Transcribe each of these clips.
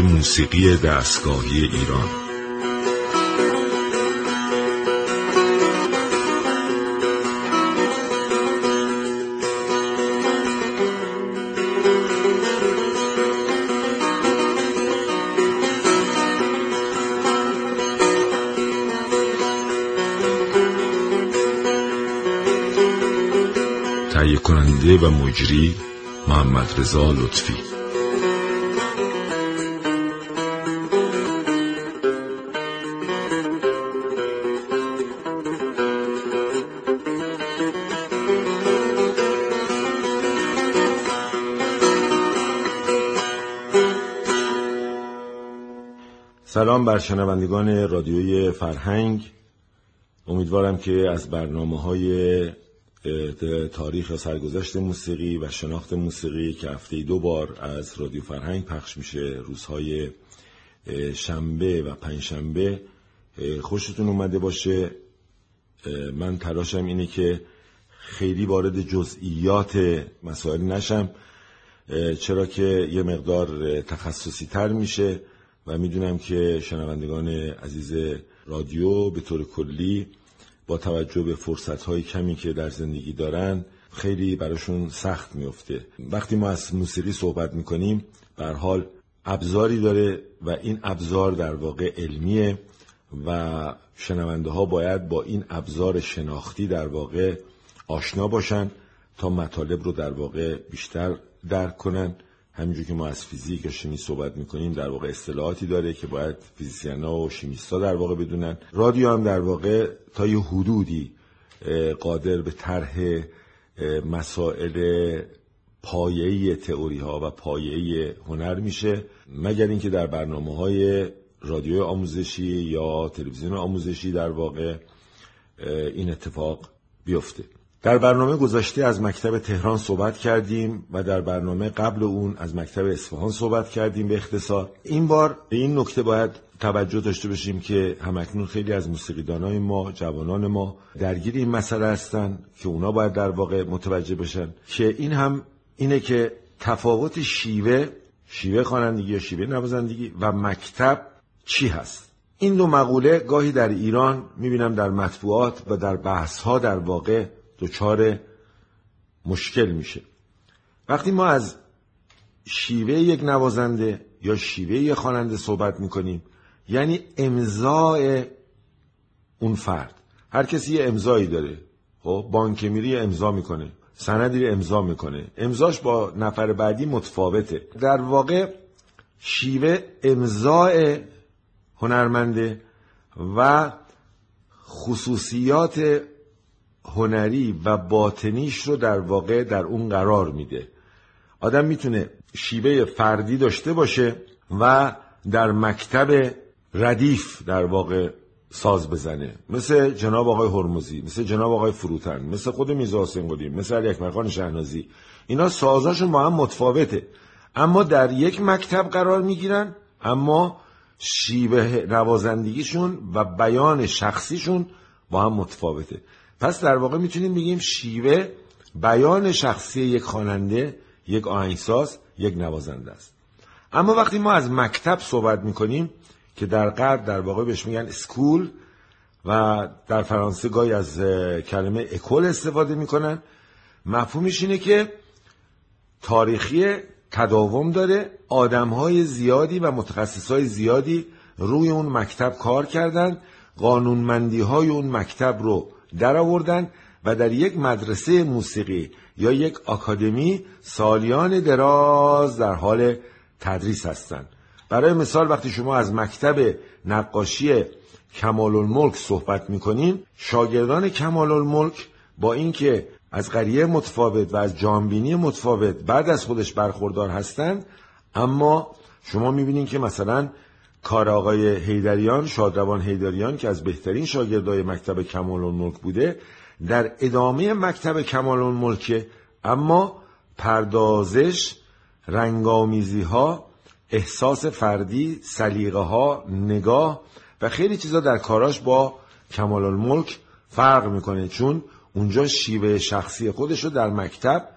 موسیقی دستگاهی ایران. تهیه کننده و مجری محمد رضا لطفی. سلام بر شنوندگان رادیوی فرهنگ. امیدوارم که از برنامه های تاریخ سرگذشت موسیقی و شناخت موسیقی که هفته دو بار از رادیو فرهنگ پخش میشه روزهای شنبه و پنجشنبه خوشتون اومده باشه. من تلاشم اینه که خیلی وارد جزئیات مسائل نشم. چرا که یه مقدار تخصصی تر میشه. و می‌دونم که شنوندگان عزیز رادیو به طور کلی با توجه به فرصت های کمی که در زندگی دارن خیلی براشون سخت میفته وقتی ما از موسیقی صحبت می‌کنیم بر حال ابزاری داره و این ابزار در واقع علمیه و شنونده ها باید با این ابزار شناختی در واقع آشنا باشن تا مطالب رو در واقع بیشتر درک کنن. همینجور که ما از فیزیک یا شیمی صحبت می‌کنیم در واقع اصطلاحاتی داره که باید فیزیسیان و شیمیستا در واقع بدونن. رادیو هم در واقع تا یه حدودی قادر به طرح مسائل پایه‌ای تئوری ها و پایه‌ای هنر میشه. مگر اینکه در برنامه های رادیو آموزشی یا تلویزیون آموزشی در واقع این اتفاق بیفته. در برنامه گذشته از مکتب تهران صحبت کردیم و در برنامه قبل اون از مکتب اصفهان صحبت کردیم به اختصار. این بار به این نکته باید توجه داشته باشیم که همکنون خیلی از موسیقیدانای ما جوانان ما درگیر این مسئله هستن که اونا باید در واقع متوجه بشن که این هم اینه که تفاوت شیوه شیوه خوانندگی یا شیوه نوازندگی و مکتب چی هست؟ این دو مقوله گاهی در ایران می‌بینم در مطبوعات و در بحث ها در واقع دچار مشکل میشه. وقتی ما از شیوه یک نوازنده یا شیوه یک خواننده صحبت می‌کنیم یعنی امضای اون فرد. هر کسی یه امضایی داره خب بانک میری امضا می‌کنه سندی امضا می‌کنه. امضاش با نفر بعدی متفاوته. در واقع شیوه امضای هنرمنده و خصوصیات هنری و باطنیش رو در واقع در اون قرار میده. آدم می‌تونه شیوه فردی داشته باشه و در مکتب ردیف در واقع ساز بزنه. مثل جناب آقای هرمزی مثل جناب آقای فروتن مثل خود میزا حسین مثل علی اکبر شهنازی. اینا سازاشون با هم متفاوته. اما در یک مکتب قرار می‌گیرن اما شیوه نوازندگیشون و بیان شخصیشون با هم متفاوته. پس در واقع می‌تونیم بگیم شیوه بیان شخصی یک خواننده یک آهنگساز یک نوازنده است. اما وقتی ما از مکتب صحبت می‌کنیم که در غرب در واقع بهش میگن اسکول و در فرانسه گاهی از کلمه اکول استفاده می‌کنن مفهومش اینه که تاریخی تداوم داره آدمهای زیادی و متخصصهای زیادی روی اون مکتب کار کردن قانونمندی های اون مکتب رو در آوردن و در یک مدرسه موسیقی یا یک آکادمی سالیان دراز در حال تدریس هستند. برای مثال وقتی شما از مکتب نقاشی کمال الملک صحبت می‌کنین شاگردان کمال الملک با اینکه از قریه متفاوت و از جانبینی متفاوت بعد از خودش برخوردار هستند اما شما می‌بینین که مثلا کار آقای هیدریان شادروان هیدریان که از بهترین شاگردای مکتب کمال الملک بوده در ادامه مکتب کمال الملک اما پردازش رنگامیزی ها احساس فردی سلیقه ها نگاه و خیلی چیزا در کاراش با کمال الملک فرق می‌کنه. چون اونجا شیوه شخصی خودش رو در مکتب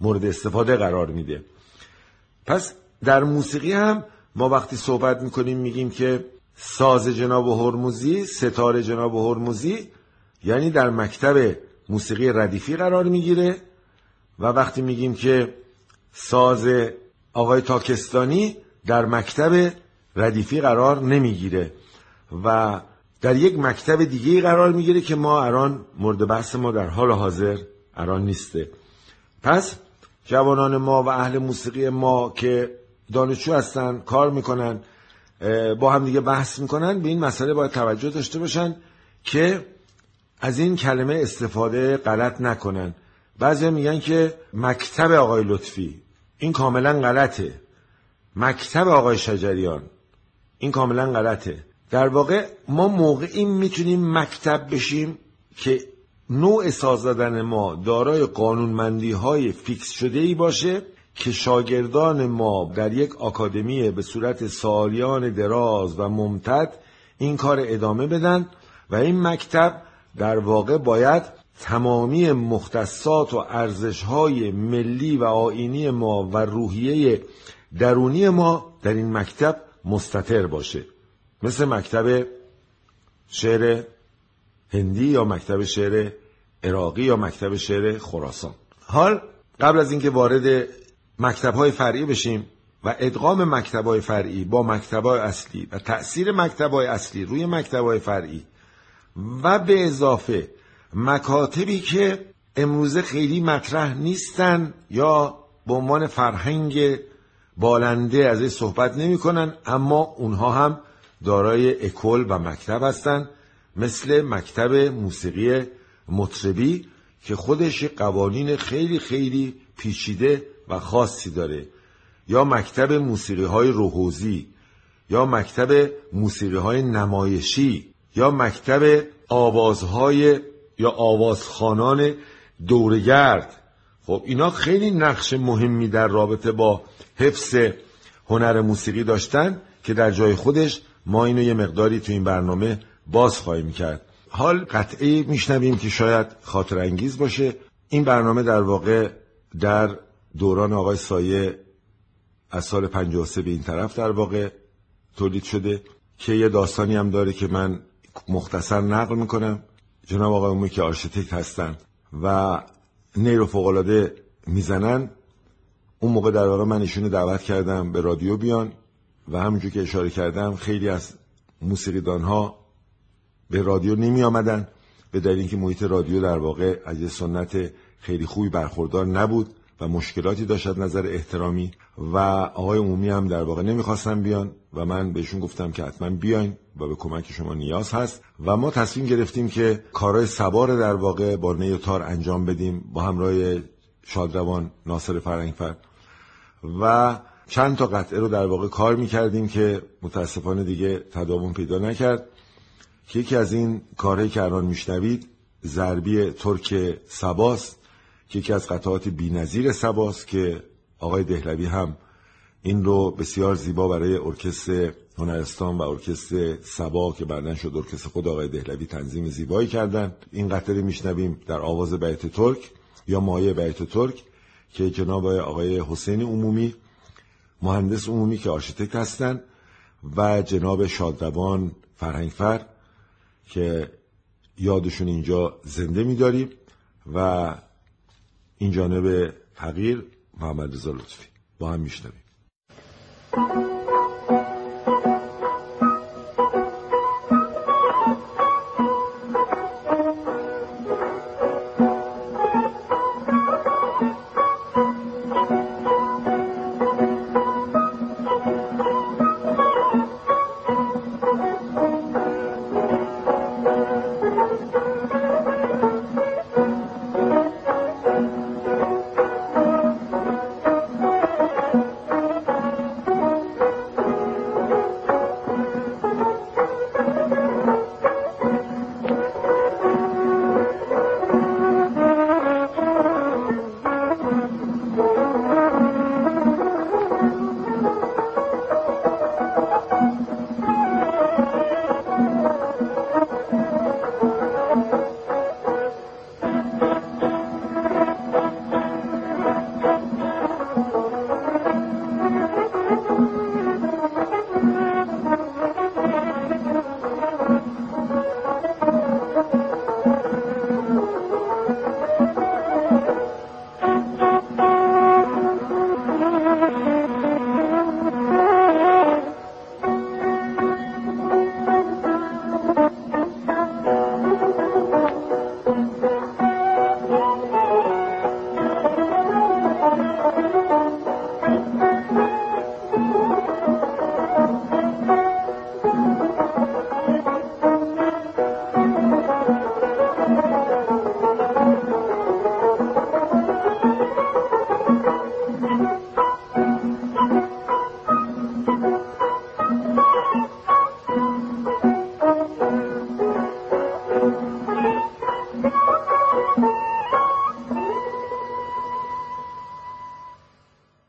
مورد استفاده قرار میده. پس در موسیقی هم ما وقتی صحبت می‌کنیم میگیم که ساز جناب هرموزی ستاره جناب هرموزی یعنی در مکتب موسیقی ردیفی قرار می‌گیره و وقتی میگیم که ساز آقای تاکستانی در مکتب ردیفی قرار نمی‌گیره و در یک مکتب دیگه قرار می‌گیره که ما الان مورد بحث ما در حال حاضر الان نیسته. پس جوانان ما و اهل موسیقی ما که دانشجو هستن کار می‌کنن با هم دیگه بحث می‌کنن به این مسئله باید توجه داشته باشن که از این کلمه استفاده غلط نکنن. بعضی میگن که مکتب آقای لطفی این کاملا غلطه. مکتب آقای شجریان این کاملا غلطه. در واقع ما موقعی می‌تونیم مکتب بشیم که نوع ساز زدن ما دارای قانونمندی های فیکس شده ای باشه که شاگردان ما در یک آکادمی به صورت سالیان دراز و ممتد این کار ادامه بدن و این مکتب در واقع باید تمامی مختصات و ارزشهای ملی و آینی ما و روحیه درونی ما در این مکتب مستطر باشه. مثل مکتب شعر هندی یا مکتب شعر عراقی یا مکتب شعر خراسان. حال قبل از اینکه وارد مکتب های فرعی بشیم و ادغام مکتب های فرعی با مکتب های اصلی و تأثیر مکتب های اصلی روی مکتب های فرعی و به اضافه مکاتبی که امروزه خیلی مطرح نیستن یا به عنوان فرهنگ بالنده از این صحبت نمی کنن اما اونها هم دارای اکل و مکتب هستند مثل مکتب موسیقی مطربی که خودش قوانین خیلی خیلی پیچیده و خاصی داره. یا مکتب موسیقی های روحوزی یا مکتب موسیقی های نمایشی یا مکتب آوازهای یا آوازخانان دورگرد. خب اینا خیلی نقش مهمی در رابطه با حفظ هنر موسیقی داشتن که در جای خودش ما اینو یه مقداری تو این برنامه باز خواهیم کرد. حالا قطعه‌ای میشنویم که شاید خاطر انگیز باشه. این برنامه در واقع در دوران آقای سایه از سال 53 به این طرف در واقع تولید شده. که یه داستانی هم داره که من مختصر نقل می‌کنم. جناب آقای عمومی که آرشیتکت هستن و نی رو فوق‌العاده می‌زنن اون موقع در واقع من ایشونو دعوت کردم به رادیو بیان و همونجور که اشاره کردم خیلی از موسیقیدان ها به رادیو نمی آمدن به دلیل اینکه محیط رادیو در واقع از یه سنت خیلی خوبی برخوردار نبود. و مشکلاتی داشت نظر احترامی و آقای عمومی هم در واقع نمی‌خواستن بیان و من بهشون گفتم که حتما بیاین و به کمک شما نیاز هست و ما تصمیم گرفتیم که کارهای سوار در واقع با نی تار انجام بدیم با همراه شادروان ناصر فرنگفر و چند تا قطعه رو در واقع کار می‌کردیم که متاسفانه دیگه تداوم پیدا نکرد. که یکی از این کارهایی که الان میشنوید ضربی ترک سباست. که یکی از قطعات بینظیر سباست که آقای دهلوی هم این رو بسیار زیبا برای ارکستر هنرستان و ارکستر سبا که بعدا شد ارکستر خود آقای دهلوی تنظیم زیبایی کردن. این قطعه میشنویم در آواز بیت ترک یا مایه بیت ترک که جناب آقای حسین عمومی مهندس عمومی که architect هستند و جناب شادروان فرهنگفر که یادشون اینجا زنده میداریم و این جانب حقیر محمد رضا لطفی. با هم میشنویم.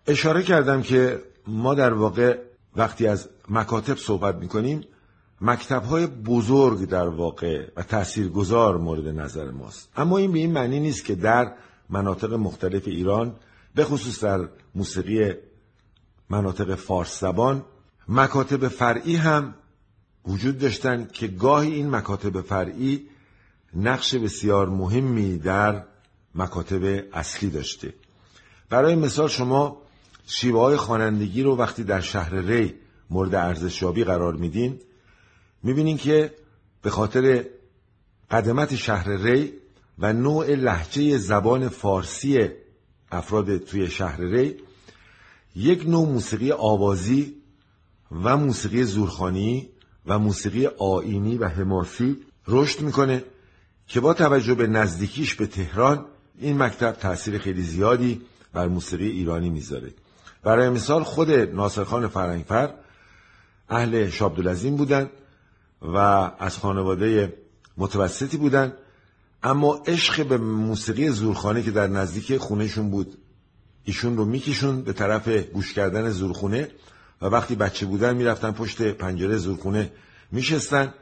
اشاره کردم که ما در واقع وقتی از مکاتب صحبت می‌کنیم مکتب های بزرگ در واقع و تاثیرگذار مورد نظر ماست. اما این به این معنی نیست که در مناطق مختلف ایران به خصوص در موسیقی مناطق فارس زبان مکاتب فرعی هم وجود داشتند که گاهی این مکاتب فرعی نقش بسیار مهمی در مکاتب اصلی داشته. برای مثال شما شیوه های خوانندگی رو وقتی در شهر ری مورد ارزشیابی قرار میدین می‌بینین که به خاطر قدمت شهر ری و نوع لحجه زبان فارسی افراد توی شهر ری یک نوع موسیقی آوازی و موسیقی زورخانی و موسیقی آینی و حماسی رشد می‌کنه که با توجه به نزدیکیش به تهران این مکتب تاثیر خیلی زیادی بر موسیقی ایرانی می‌ذاره. برای مثال خود ناصرخان فرنگفر اهل شابدالعظیم بودن و از خانواده متوسطی بودن اما عشق به موسیقی زورخانه که در نزدیک خونهشون بود ایشون رو میکشون به طرف گوش کردن زورخونه و وقتی بچه بودن می‌رفتن پشت پنجره زورخونه میشستن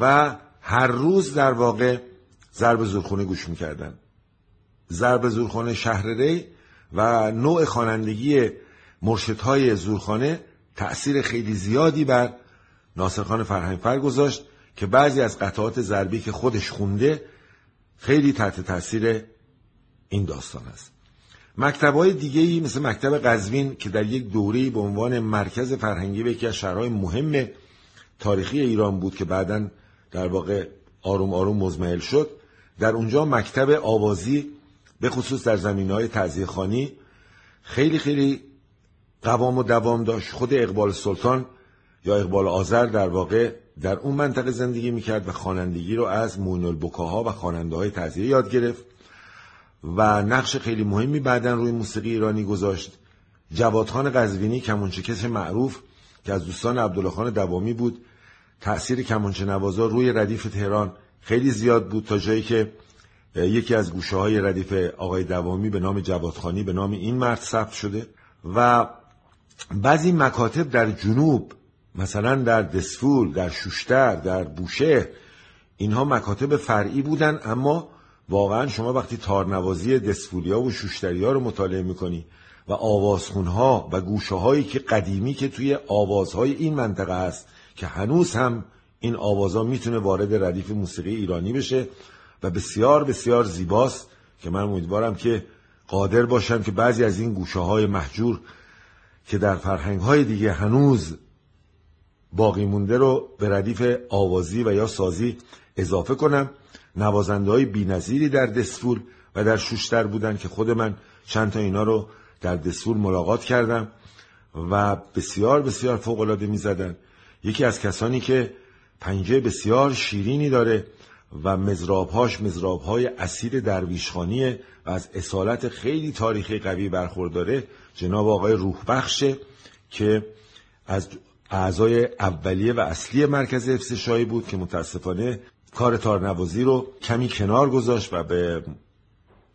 و هر روز در واقع ضرب زورخونه گوش می‌کردن. ضرب زورخانه شهر ری و نوع خوانندگی مرشدهای زورخانه تأثیر خیلی زیادی بر ناصرخان فرهنگفر گذاشت که بعضی از قطعات ضربی که خودش خونده خیلی تحت تاثیر این داستان است. مکتب های دیگه ای مثل مکتب قزوین که در یک دوره به عنوان مرکز فرهنگی به یکی از شهرهای مهم تاریخی ایران بود که بعدا در واقع آروم آروم مزمحل شد در اونجا مکتب آوازی به خصوص در زمین های خانی خیلی خیلی قوام و دوام داشت. خود اقبال سلطان یا اقبال آذر در واقع در اون منطقه زندگی می‌کرد و خوانندگی رو از موین البکاها و خواننده های تعذیه یاد گرفت و نقش خیلی مهمی بعدا روی موسیقی ایرانی گذاشت. جوادخان قزوینی کمونچکش معروف که از دوستان عبدالله خان دوامی بود تأثیر کمانچه نوازا روی ردیف تهران خیلی زیاد بود تا جایی که یکی از گوشه های ردیف آقای دوامی به نام جوادخانی به نام این مرد ثبت شده و بعضی مکاتب در جنوب مثلا در دسفول در شوشتر در بوشه اینها مکاتب فرعی بودن اما واقعا شما وقتی تارنوازی دسفولیا و شوشتریا رو مطالعه می‌کنی و آوازخونها و گوشه هایی که قدیمی که توی آوازهای این منطقه هست که هنوز هم این آوازا می‌تونه وارد ردیف موسیقی ایرانی بشه و بسیار بسیار زیباست که من امیدوارم که قادر باشم که بعضی از این گوشه های محجور که در فرهنگ های دیگه هنوز باقی مونده رو به ردیف آوازی و یا سازی اضافه کنم نوازنده های بی در دسفول و در شوشتر بودن که خود من چند تا اینا رو در دسفول ملاقات کردم و بسیار بسیار فوق العاده می زدن. یکی از کسانی که پنجه بسیار شیرینی داره و مزرابهاش مزرابهای اسیر درویشخانیه و از اصالت خیلی تاریخی قوی برخورداره. جناب آقای روح بخشه که از اعضای اولیه و اصلی مرکز حفظ شاهی بود که متاسفانه کار تارنوازی رو کمی کنار گذاشت و به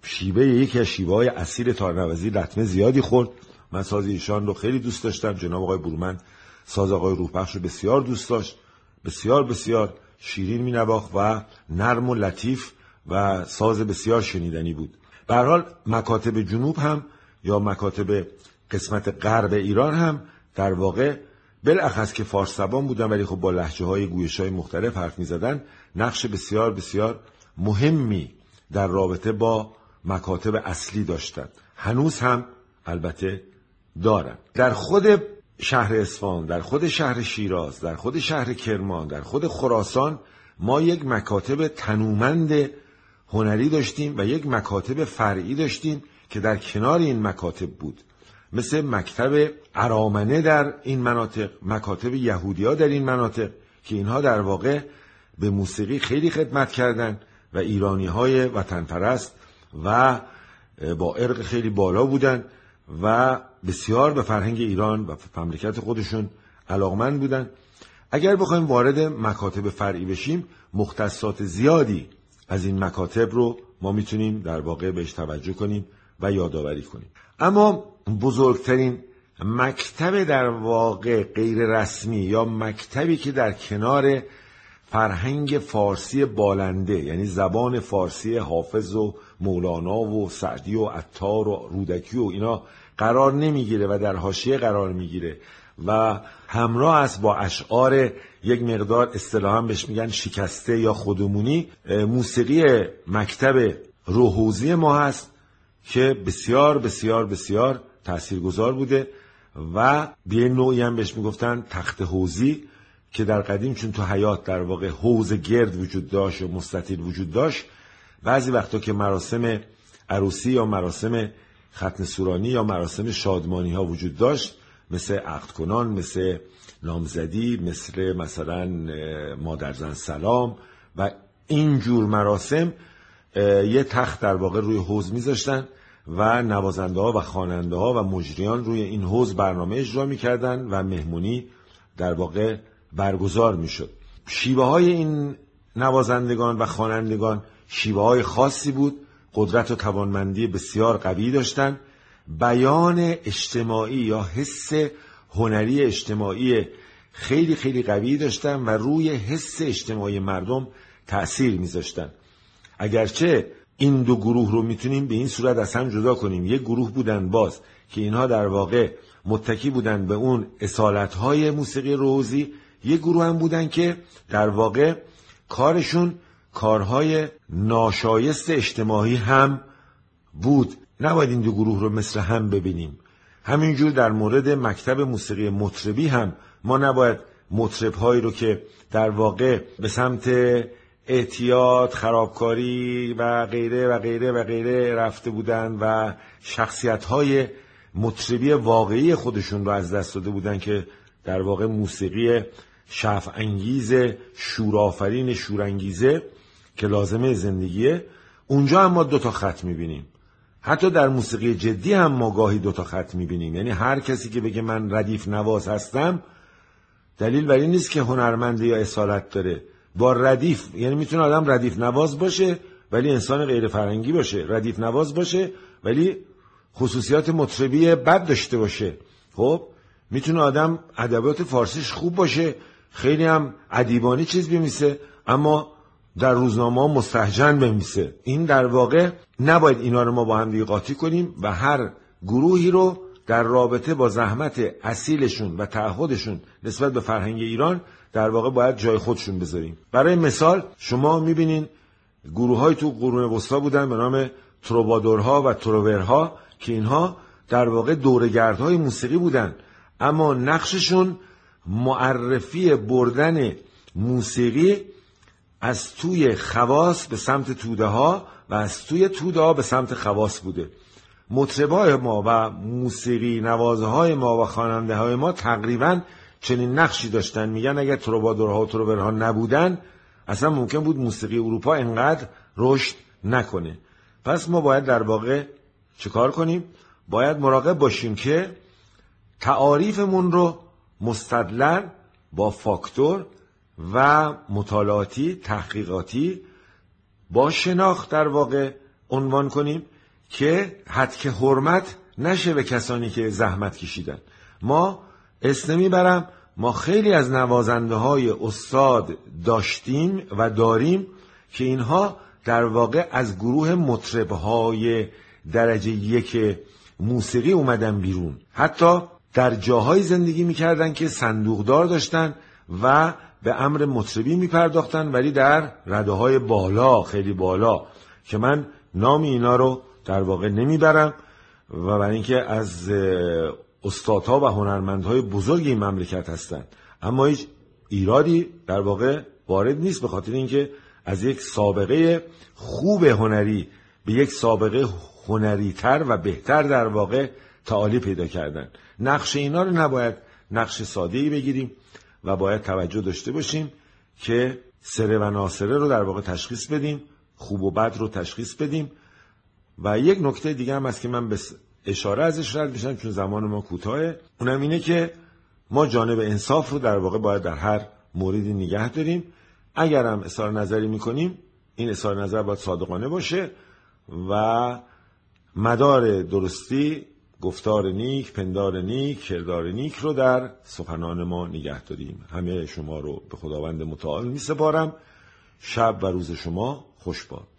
شیبه یکی از شیبه های اصیل تارنوازی لطمه زیادی خورد. من ساز ایشان رو خیلی دوست داشتم. جناب آقای برومن ساز آقای روح بخش رو بسیار دوست داشت. بسیار بسیار. شیرین می نواخت و نرم و لطیف و ساز بسیار شنیدنی بود. به حال مکاتب جنوب هم یا مکاتب قسمت غرب ایران هم در واقع بالاخص که فارس زبان بودن ولی خب با لحجه های گویش های مختلف حرف می زدن نقش بسیار بسیار مهمی در رابطه با مکاتب اصلی داشتند هنوز هم البته دارن. در خود شهر اصفهان در خود شهر شیراز در خود شهر کرمان در خود خراسان ما یک مکاتب تنومند هنری داشتیم و یک مکاتب فرعی داشتیم که در کنار این مکاتب بود. مثل مکتب ارامنه در این مناطق مکاتب یهودیا در این مناطق که اینها در واقع به موسیقی خیلی خدمت کردند و ایرانی های وطن پرست و با ارق خیلی بالا بودند و بسیار به فرهنگ ایران و مملکت خودشون علاقمند بودن. اگر بخوایم وارد مکاتب فرعی بشیم مختصات زیادی از این مکاتب رو ما می‌تونیم در واقع بهش توجه کنیم و یادآوری کنیم. اما بزرگترین مکتب در واقع غیر رسمی یا مکتبی که در کنار فرهنگ فارسی بالنده یعنی زبان فارسی حافظ و مولانا و سعدی و عطار و رودکی و اینا قرار نمی‌گیره و در حاشیه قرار می‌گیره و همراه است با اشعار یک مقدار اصطلاحا بهش میگن شکسته یا خودمونی موسیقی مکتب روحوزی ما هست که بسیار بسیار بسیار تاثیرگذار بوده و به نوعی هم بهش می‌گفتن تخت حوزی که در قدیم چون تو حیات در واقع حوز گرد وجود داشت و مستطیل وجود داشت بعضی وقتا که مراسم عروسی یا مراسم ختن سورانی یا مراسم شادمانی ها وجود داشت مثل عقد کنان مثل نامزدی مثل مثلا مادرزن سلام و این جور مراسم یه تخت در واقع روی حوز میذاشتن و نوازنده ها و خواننده ها و مجریان روی این حوز برنامه اجرا می‌کردن و مهمونی در واقع برگزار می‌شد. شیوه های این نوازندگان و خوانندگان شیوه های خاصی بود. قدرت و توانمندی بسیار قوی داشتند بیان اجتماعی یا حس هنری اجتماعی خیلی خیلی قوی داشتن و روی حس اجتماعی مردم تأثیر میذاشتن. اگرچه این دو گروه رو می‌تونیم به این صورت از هم جدا کنیم. یک گروه بودن باز که اینها در واقع متکی بودن به اون اصالت موسیقی روزی یک گروه هم بودن که در واقع کارشون کارهای ناشایست اجتماعی هم بود. نباید این دو گروه رو مثل هم ببینیم. همینجور در مورد مکتب موسیقی مطربی هم ما نباید مطرب هایی رو که در واقع به سمت اعتیاد خرابکاری و غیره و غیره و غیره رفته بودن و شخصیت های مطربی واقعی خودشون رو از دست داده بودن که در واقع موسیقی شف انگیز شورآفرین شورانگیزه که لازمه زندگیه اونجا هم ما دو تا خط می‌بینیم. حتی در موسیقی جدی هم ما گاهی دو تا خط می‌بینیم. یعنی هر کسی که بگه من ردیف نواز هستم دلیل بر این نیست که هنرمند یا اصالت داره. با ردیف یعنی می‌تونه آدم ردیف نواز باشه ولی انسان غیر فرنگی باشه. ردیف نواز باشه ولی خصوصیات مطربی بد داشته باشه. خب می‌تونه آدم ادبیات فارسیش خوب باشه. خیلی هم ادیبانی چیز بمیسه اما در روزنامه مستحجن بمیسه این در واقع نباید اینا رو ما با هم دیگه قاطی کنیم و هر گروهی رو در رابطه با زحمت اصیلشون و تعهدشون نسبت به فرهنگ ایران در واقع باید جای خودشون بذاریم. برای مثال شما می‌بینین گروه های تو قرون وسطا بودن به نام تروبادورها و تروورها که اینها در واقع دورگردهای موسیقی بودن. اما نقششون معرفی بردن موسیقی از توی خواص به سمت توده ها و از توی توده ها به سمت خواص بوده. مطربای ما و موسیقی نوازه های ما و خواننده های ما تقریبا چنین نقشی داشتن. میگن اگر تروبادورها و تروبرها نبودن اصلا ممکن بود موسیقی اروپا انقدر رشد نکنه. پس ما باید در واقع چیکار کنیم؟ باید مراقب باشیم که تعاریفمون رو مستدلن با فاکتور و مطالعاتی تحقیقاتی با شناخت در واقع عنوان کنیم که حد که حرمت نشه به کسانی که زحمت کشیدن. ما اسم می‌برم ما خیلی از نوازنده های استاد داشتیم و داریم که اینها در واقع از گروه مطرب های درجه یک موسیقی اومدن بیرون. حتی در جاهای زندگی می‌کردن که صندوقدار داشتن و به امر مطربی میپرداختن ولی در رده های بالا خیلی بالا که من نام اینا رو در واقع نمی‌برم و برای اینکه از استادها و هنرمندهای بزرگ این مملکت هستند. اما هیچ ایرادی در واقع وارد نیست به خاطر اینکه از یک سابقه خوب هنری به یک سابقه هنری تر و بهتر در واقع تعالی پیدا کردن. نقش اینا رو نباید نقش ساده ای بگیریم. و باید توجه داشته باشیم که سره و ناسره رو در واقع تشخیص بدیم خوب و بد رو تشخیص بدیم. و یک نکته دیگه هم هست که من به اشاره ازش رد میشم چون زمان ما کوتاهه. اونم اینه که ما جانب انصاف رو در واقع باید در هر موردی نگه داریم. اگر هم اظهار نظری می‌کنیم این اظهار نظر باید صادقانه باشه و مدار درستی گفتار نیک پندار نیک کردار نیک رو در سخنان ما نگه داریم. همه شما رو به خداوند متعال می سپارم شب و روز شما خوش باد.